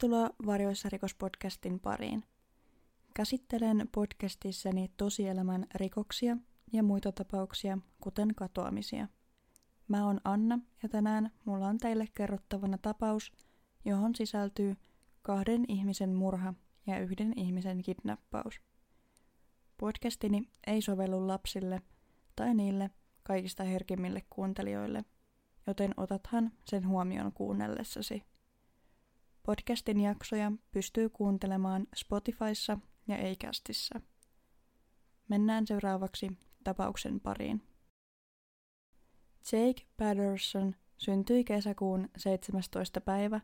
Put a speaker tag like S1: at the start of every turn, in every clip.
S1: Tervetuloa Varjoissa rikospodcastin pariin. Käsittelen podcastissani tosielämän rikoksia ja muita tapauksia, kuten katoamisia. Mä oon Anna ja tänään mulla on teille kerrottavana tapaus, johon sisältyy kahden ihmisen murha ja yhden ihmisen kidnappaus. Podcastini ei sovellu lapsille tai niille kaikista herkimmille kuuntelijoille, joten otathan sen huomioon kuunnellessasi. Podcastin jaksoja pystyy kuuntelemaan Spotifyssa ja Acastissa. Mennään seuraavaksi tapauksen pariin. Jake Patterson syntyi kesäkuun 17. päivä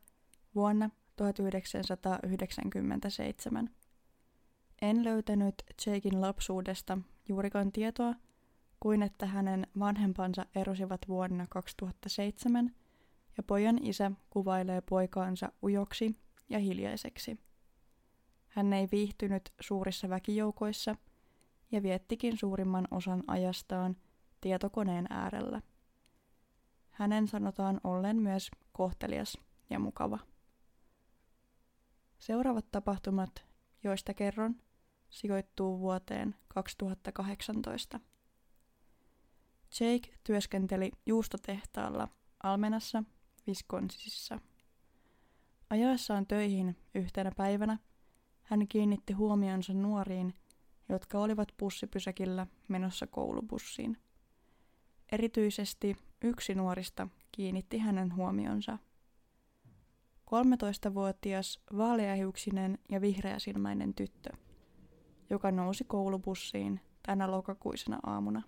S1: vuonna 1997. En löytänyt Jakein lapsuudesta juurikaan tietoa, kuin että hänen vanhempansa erosivat vuonna 2007 ja pojan isä kuvailee poikaansa ujoksi ja hiljaiseksi. Hän ei viihtynyt suurissa väkijoukoissa ja viettikin suurimman osan ajastaan tietokoneen äärellä. Hänen sanotaan ollen myös kohtelias ja mukava. Seuraavat tapahtumat, joista kerron, sijoittuu vuoteen 2018. Jake työskenteli juustotehtaalla Almenassa, Wisconsinissa. Ajaessaan töihin yhtenä päivänä hän kiinnitti huomionsa nuoriin, jotka olivat bussipysäkillä menossa koulubussiin. Erityisesti yksi nuorista kiinnitti hänen huomionsa. 13-vuotias vaaleahiuksinen ja vihreäsilmäinen tyttö, joka nousi koulubussiin tänä lokakuisena aamuna.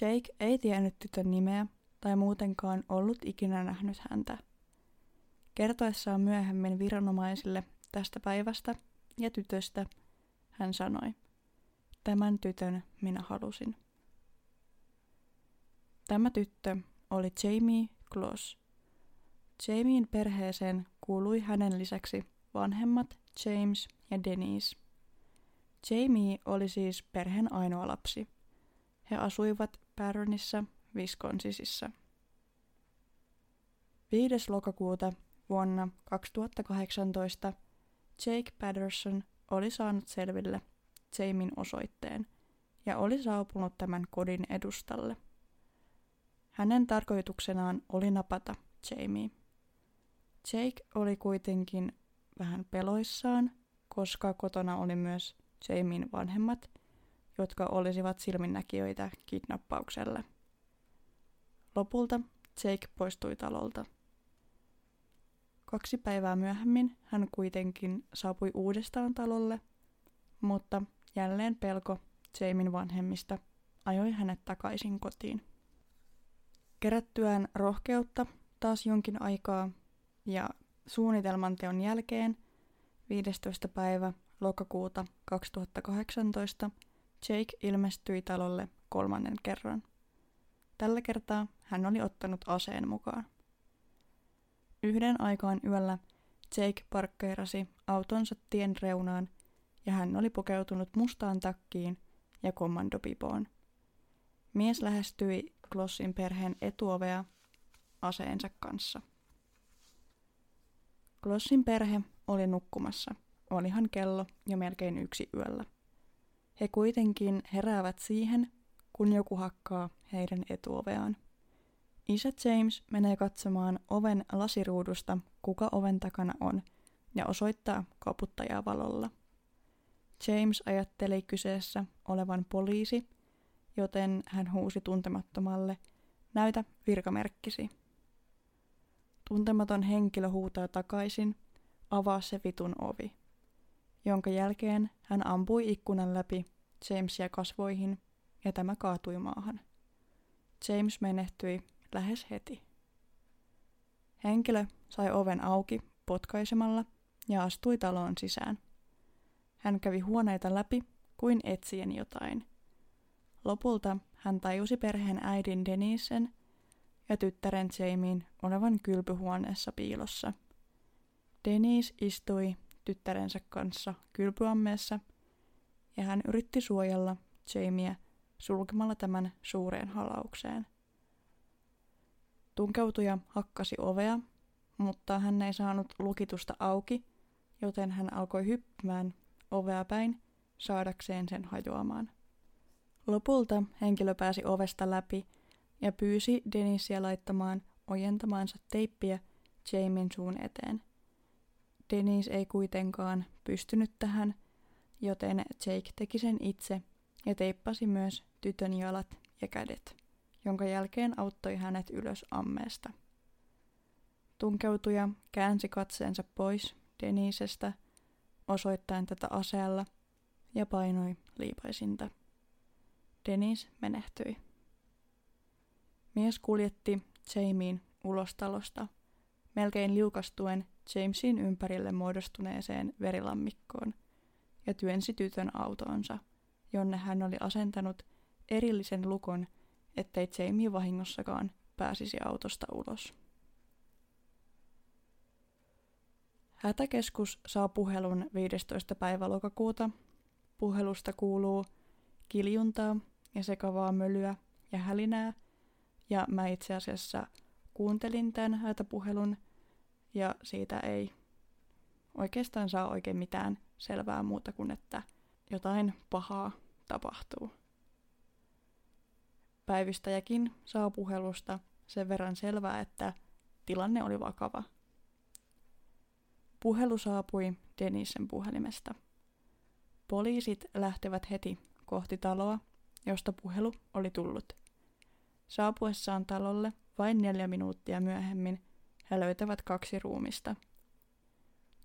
S1: Jake ei tiennyt tytön nimeä tai muutenkaan ollut ikinä nähnyt häntä. Kertoessaan myöhemmin viranomaisille tästä päivästä ja tytöstä, hän sanoi, tämän tytön minä halusin. Tämä tyttö oli Jamie Kloss. Jamien perheeseen kuului hänen lisäksi vanhemmat James ja Denise. Jamie oli siis perheen ainoa lapsi. He asuivat Barronissa, Wisconsinissa. 5. lokakuuta vuonna 2018 Jake Patterson oli saanut selville Jamin osoitteen ja oli saapunut tämän kodin edustalle. Hänen tarkoituksenaan oli napata Jamie. Jake oli kuitenkin vähän peloissaan, koska kotona oli myös Jamin vanhemmat, jotka olisivat silminnäkijöitä kidnappaukselle. Lopulta Jake poistui talolta. Kaksi päivää myöhemmin hän kuitenkin saapui uudestaan talolle, mutta jälleen pelko Jamin vanhemmista ajoi hänet takaisin kotiin. Kerättyään rohkeutta taas jonkin aikaa ja suunnitelman teon jälkeen 15. päivä lokakuuta 2018 Jake ilmestyi talolle kolmannen kerran. Tällä kertaa hän oli ottanut aseen mukaan. Yhden aikaan yöllä Jake parkkeerasi autonsa tien reunaan ja hän oli pukeutunut mustaan takkiin ja kommandopipoon. Mies lähestyi Glossin perheen etuovea aseensa kanssa. Glossin perhe oli nukkumassa. Olihan kello jo melkein yksi yöllä. He kuitenkin heräävät siihen, kun joku hakkaa heidän etuoveaan. Isä James menee katsomaan oven lasiruudusta, kuka oven takana on, ja osoittaa koputtajaa valolla. James ajatteli kyseessä olevan poliisi, joten hän huusi tuntemattomalle, näytä virkamerkkisi. Tuntematon henkilö huutaa takaisin, avaa se vitun ovi, jonka jälkeen hän ampui ikkunan läpi Jamesia kasvoihin ja tämä kaatui maahan. James menehtyi lähes heti. Henkilö sai oven auki potkaisemalla ja astui taloon sisään. Hän kävi huoneita läpi kuin etsien jotain. Lopulta hän tajusi perheen äidin Denisen ja tyttären Jamien olevan kylpyhuoneessa piilossa. Denise istui tyttärensä kanssa kylpyammeessa ja hän yritti suojella Jamia sulkemalla tämän suureen halaukseen. Tunkeutuja hakkasi ovea, mutta hän ei saanut lukitusta auki, joten hän alkoi hyppimään ovea päin saadakseen sen hajoamaan. Lopulta henkilö pääsi ovesta läpi ja pyysi Denisiä laittamaan ojentamaansa teippiä Jamin suun eteen. Denis ei kuitenkaan pystynyt tähän, joten Jake teki sen itse ja teippasi myös tytön jalat ja kädet, jonka jälkeen auttoi hänet ylös ammeesta. Tunkeutuja käänsi katseensa pois Denisestä, osoittaen tätä aseella, ja painoi liipaisinta. Denis menehtyi. Mies kuljetti Jamien ulos talosta, melkein liukastuen Jamesin ympärille muodostuneeseen verilammikkoon, ja työnsi tytön autoonsa, jonne hän oli asentanut erillisen lukon, ettei Jamie vahingossakaan pääsisi autosta ulos. Hätäkeskus saa puhelun 15. päivä lokakuuta. Puhelusta kuuluu kiljuntaa ja sekavaa mölyä ja hälinää. Ja mä itse asiassa kuuntelin tämän hätäpuhelun ja siitä ei oikeastaan saa oikein mitään selvää muuta kuin, että jotain pahaa tapahtuu. Päivystäjäkin saa puhelusta sen verran selvää, että tilanne oli vakava. Puhelu saapui Denisen puhelimesta. Poliisit lähtevät heti kohti taloa, josta puhelu oli tullut. Saapuessaan talolle vain neljä minuuttia myöhemmin he löytävät kaksi ruumista.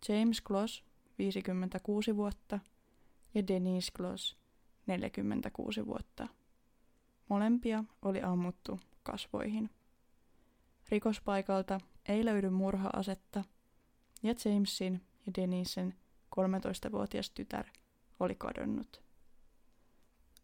S1: James Kloss, 56 vuotta, ja Denise Kloss, 46 vuotta. Molempia oli ammuttu kasvoihin. Rikospaikalta ei löydy murhaasetta, ja Jamesin ja Denisen 13-vuotias tytär oli kadonnut.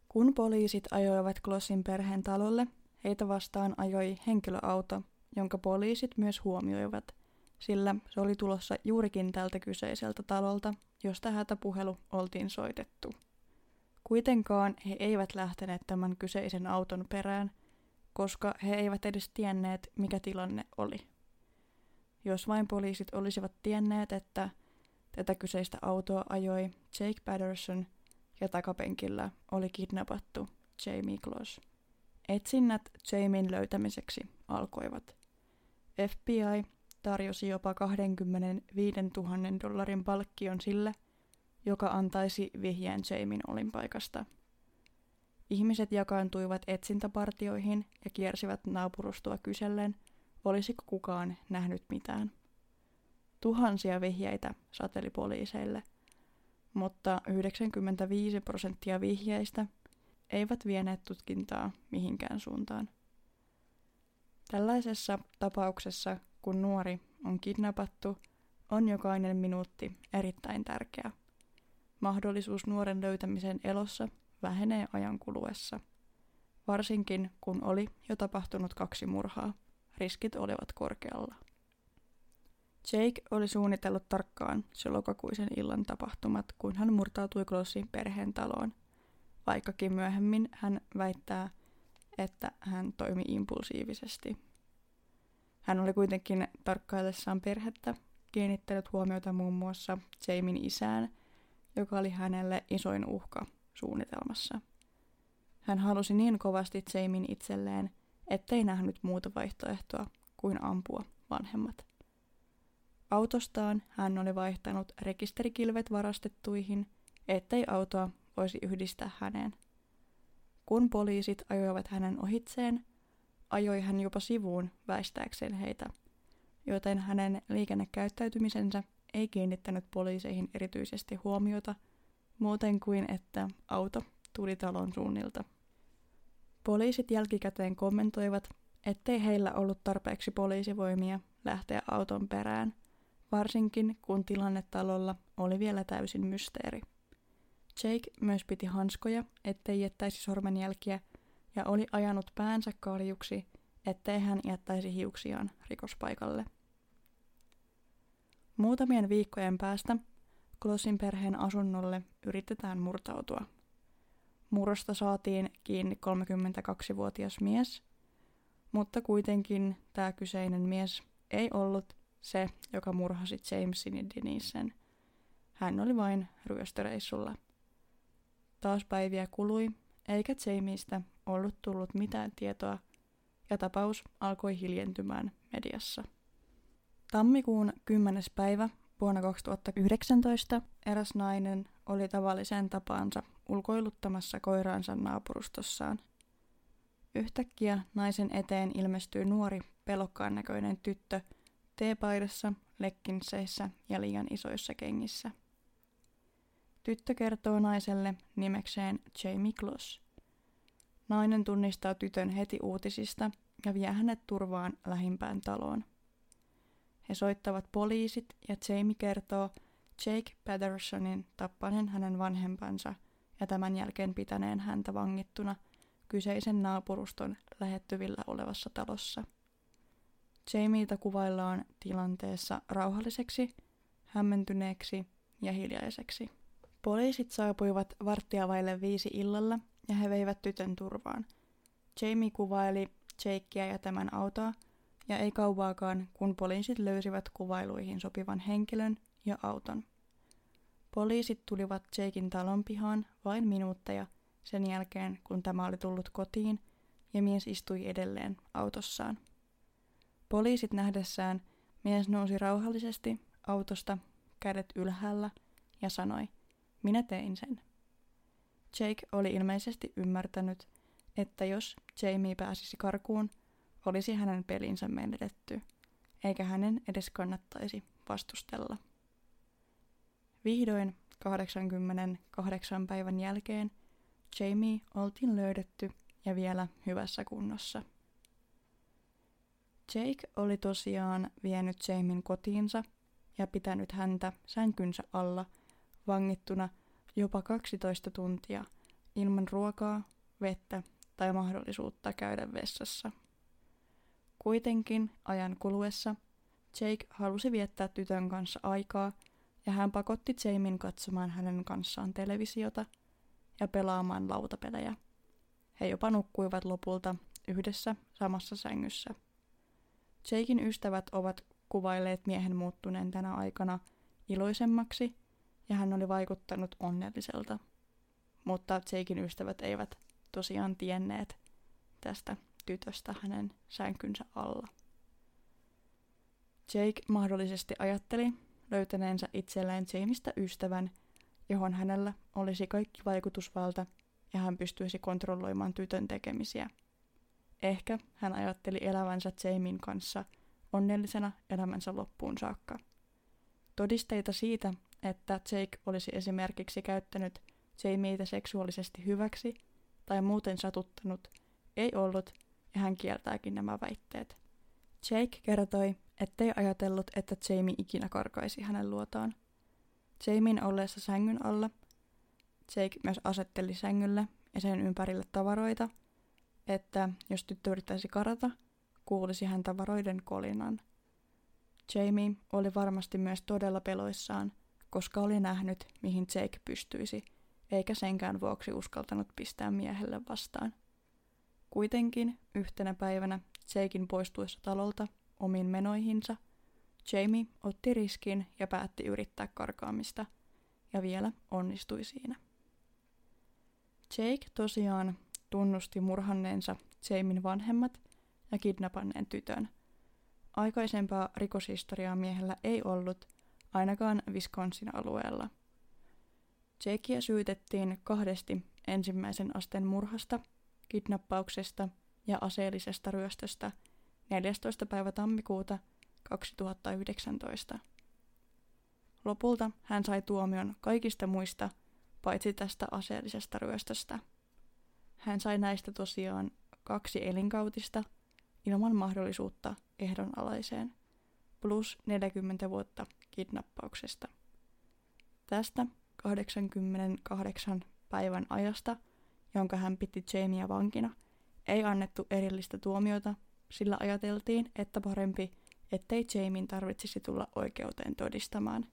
S1: Kun poliisit ajoivat Klossin perheen talolle, heitä vastaan ajoi henkilöauto, jonka poliisit myös huomioivat, sillä se oli tulossa juurikin tältä kyseiseltä talolta, josta hätäpuhelu oltiin soitettu. Kuitenkaan he eivät lähteneet tämän kyseisen auton perään, koska he eivät edes tienneet, mikä tilanne oli. Jos vain poliisit olisivat tienneet, että tätä kyseistä autoa ajoi Jake Patterson ja takapenkillä oli kidnappattu Jamie Kloss. Etsinnät Jamien löytämiseksi alkoivat. FBI tarjosi jopa 25 000 dollarin palkkion sille, joka antaisi vihjeen Jamien olinpaikasta. Ihmiset jakaantuivat etsintäpartioihin ja kiersivät naapurustua kysellen, olisiko kukaan nähnyt mitään. Tuhansia vihjeitä sateli poliiseille, mutta 95 prosenttia vihjeistä eivät vieneet tutkintaa mihinkään suuntaan. Tällaisessa tapauksessa, kun nuori on kidnappattu, on jokainen minuutti erittäin tärkeä. Mahdollisuus nuoren löytämiseen elossa vähenee ajan kuluessa. Varsinkin kun oli jo tapahtunut kaksi murhaa, riskit olivat korkealla. Jake oli suunnitellut tarkkaan se lokakuisen illan tapahtumat, kun hän murtautui Glossin perheen taloon, vaikkakin myöhemmin hän väittää, että hän toimi impulsiivisesti. Hän oli kuitenkin tarkkaillessaan perhettä kiinnittänyt huomiota muun muassa Jamin isään, joka oli hänelle isoin uhka suunnitelmassa. Hän halusi niin kovasti Jamin itselleen, ettei nähnyt muuta vaihtoehtoa kuin ampua vanhemmat. Autostaan hän oli vaihtanut rekisterikilvet varastettuihin, ettei autoa voisi yhdistää häneen. Kun poliisit ajoivat hänen ohitseen, ajoi hän jopa sivuun väistääkseen heitä, joten hänen liikennekäyttäytymisensä ei kiinnittänyt poliiseihin erityisesti huomiota, muuten kuin että auto tuli talon suunnilta. Poliisit jälkikäteen kommentoivat, ettei heillä ollut tarpeeksi poliisivoimia lähteä auton perään, varsinkin kun tilanne talolla oli vielä täysin mysteeri. Jake myös piti hanskoja, ettei jättäisi sormenjälkiä, ja oli ajanut päänsä kaljuksi, ettei hän jättäisi hiuksiaan rikospaikalle. Muutamien viikkojen päästä Klossin perheen asunnolle yritetään murtautua. Murrosta saatiin kiinni 32-vuotias mies, mutta kuitenkin tämä kyseinen mies ei ollut se, joka murhasi Jamesin ja Denisen. Hän oli vain ryöstöreissulla. Taas päiviä kului, eikä Jamiestä ollut tullut mitään tietoa, ja tapaus alkoi hiljentymään mediassa. Tammikuun 10. päivä vuonna 2019 eräs nainen oli tavallisen tapaansa ulkoiluttamassa koiraansa naapurustossaan. Yhtäkkiä naisen eteen ilmestyi nuori pelokkaan näköinen tyttö teepaidassa, lekkinseissä ja liian isoissa kengissä. Tyttö kertoo naiselle nimekseen Jamie Kloss. Nainen tunnistaa tytön heti uutisista ja vie hänet turvaan lähimpään taloon. He soittavat poliisit ja Jamie kertoo Jake Pattersonin tappaneen hänen vanhempansa ja tämän jälkeen pitäneen häntä vangittuna kyseisen naapuruston lähettyvillä olevassa talossa. Jamieta kuvaillaan tilanteessa rauhalliseksi, hämmentyneeksi ja hiljaiseksi. Poliisit saapuivat varttia vaille viisi illalla ja he veivät tytön turvaan. Jamie kuvaili Jakea ja tämän autoa, ja ei kauaakaan, kun poliisit löysivät kuvailuihin sopivan henkilön ja auton. Poliisit tulivat Jakein talon pihaan vain minuutteja sen jälkeen, kun tämä oli tullut kotiin, ja mies istui edelleen autossaan. Poliisit nähdessään mies nousi rauhallisesti autosta, kädet ylhäällä, ja sanoi, minä tein sen. Jake oli ilmeisesti ymmärtänyt, että jos Jamie pääsisi karkuun, olisi hänen pelinsä menetetty, eikä hänen edes kannattaisi vastustella. Vihdoin 88 päivän jälkeen Jamie oltiin löydetty ja vielä hyvässä kunnossa. Jake oli tosiaan vienyt Jamien kotiinsa ja pitänyt häntä sänkynsä alla vangittuna jopa 12 tuntia ilman ruokaa, vettä tai mahdollisuutta käydä vessassa. Kuitenkin ajan kuluessa Jake halusi viettää tytön kanssa aikaa ja hän pakotti Jamin katsomaan hänen kanssaan televisiota ja pelaamaan lautapelejä. He jopa nukkuivat lopulta yhdessä samassa sängyssä. Jakein ystävät ovat kuvailleet miehen muuttuneen tänä aikana iloisemmaksi ja hän oli vaikuttanut onnelliselta. Mutta Jakein ystävät eivät tosiaan tienneet tästä tytöstä hänen sänkynsä alla. Jake mahdollisesti ajatteli löytäneensä itselleen Jamista ystävän, johon hänellä olisi kaikki vaikutusvalta ja hän pystyisi kontrolloimaan tytön tekemisiä. Ehkä hän ajatteli elävänsä Jamin kanssa onnellisena elämänsä loppuun saakka. Todisteita siitä, että Jake olisi esimerkiksi käyttänyt Jamieitä seksuaalisesti hyväksi tai muuten satuttanut, ei ollut, ja hän kieltääkin nämä väitteet. Jake kertoi, ettei ajatellut, että Jamie ikinä karkaisi hänen luotaan. Jamien ollessa sängyn alla, Jake myös asetteli sängylle ja sen ympärille tavaroita, että jos tyttö yrittäisi karata, kuulisi hän tavaroiden kolinan. Jamie oli varmasti myös todella peloissaan, koska oli nähnyt, mihin Jake pystyisi, eikä senkään vuoksi uskaltanut pistää miehelle vastaan. Kuitenkin yhtenä päivänä Jakein poistuessa talolta omiin menoihinsa, Jamie otti riskin ja päätti yrittää karkaamista, ja vielä onnistui siinä. Jake tosiaan tunnusti murhanneensa Jamin vanhemmat ja kidnapanneen tytön. Aikaisempaa rikoshistoriaa miehellä ei ollut, ainakaan Wisconsin alueella. Jakea syytettiin kahdesti ensimmäisen asteen murhasta, kidnappauksesta ja aseellisesta ryöstöstä – 14. päivä tammikuuta 2019. Lopulta hän sai tuomion kaikista muista, paitsi tästä aseellisesta ryöstöstä. Hän sai näistä tosiaan kaksi elinkautista ilman mahdollisuutta ehdonalaiseen, plus 40 vuotta kidnappauksesta. Tästä 88 päivän ajasta, jonka hän piti Jamia vankina, ei annettu erillistä tuomiota sillä ajateltiin, että parempi, ettei Jamin tarvitsisi tulla oikeuteen todistamaan.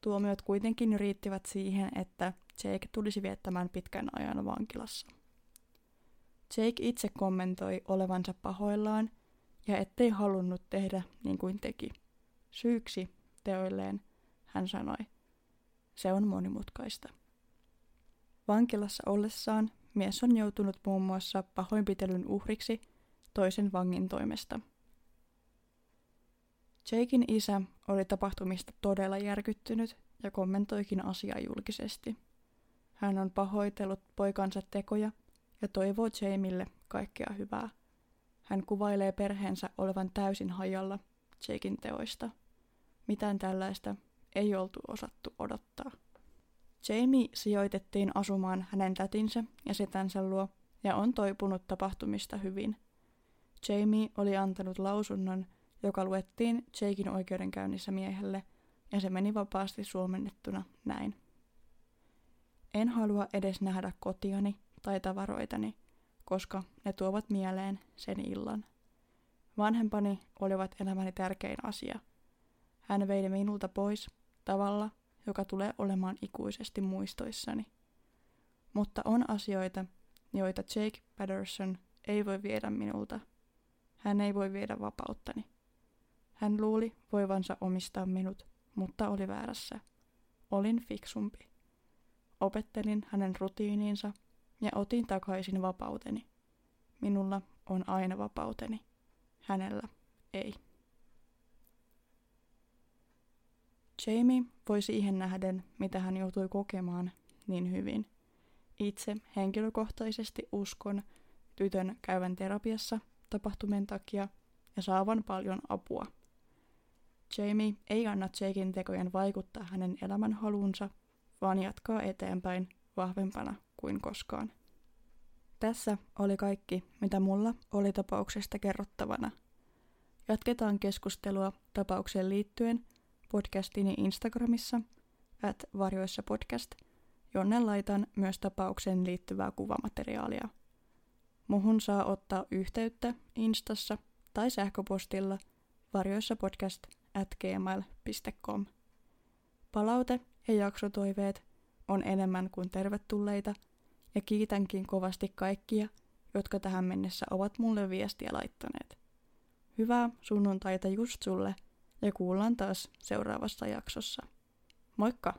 S1: Tuomiot kuitenkin riittivät siihen, että Jake tulisi viettämään pitkän ajan vankilassa. Jake itse kommentoi olevansa pahoillaan ja ettei halunnut tehdä niin kuin teki. Syyksi teoilleen hän sanoi, se on monimutkaista. Vankilassa ollessaan mies on joutunut muun muassa pahoinpitelyn uhriksi toisen vangin toimesta. Jakein isä oli tapahtumista todella järkyttynyt ja kommentoikin asiaa julkisesti. Hän on pahoitellut poikansa tekoja ja toivoo Jamille kaikkea hyvää. Hän kuvailee perheensä olevan täysin hajalla Jakein teoista. Mitään tällaista ei oltu osattu odottaa. Jamie sijoitettiin asumaan hänen tätinsä ja setänsä luo ja on toipunut tapahtumista hyvin. Jamie oli antanut lausunnon, joka luettiin Jakein oikeudenkäynnissä miehelle, ja se meni vapaasti suomennettuna näin. En halua edes nähdä kotiani tai tavaroitani, koska ne tuovat mieleen sen illan. Vanhempani olivat elämäni tärkein asia. Hän vei minulta pois tavalla, joka tulee olemaan ikuisesti muistoissani. Mutta on asioita, joita Jake Patterson ei voi viedä minulta. Hän ei voi viedä vapauttani. Hän luuli voivansa omistaa minut, mutta oli väärässä. Olin fiksumpi. Opettelin hänen rutiiniinsa ja otin takaisin vapauteni. Minulla on aina vapauteni. Hänellä ei. Jamie voi siihen nähden, mitä hän joutui kokemaan, niin hyvin. Itse henkilökohtaisesti uskon tytön käyvän terapiassa tapahtumien takia ja saavan paljon apua. Jamie ei anna Jakein tekojen vaikuttaa hänen elämänhalunsa, vaan jatkaa eteenpäin vahvempana kuin koskaan. Tässä oli kaikki, mitä mulla oli tapauksesta kerrottavana. Jatketaan keskustelua tapaukseen liittyen – podcastini Instagramissa, at varjoissa podcast, jonne laitan myös tapaukseen liittyvää kuvamateriaalia. Muhun saa ottaa yhteyttä Instassa tai sähköpostilla varjoissapodcast at gmail.com. Palaute ja jaksotoiveet on enemmän kuin tervetulleita ja kiitänkin kovasti kaikkia, jotka tähän mennessä ovat mulle viestiä laittaneet. Hyvää sunnuntaita just sulle – ja kuullaan taas seuraavassa jaksossa. Moikka!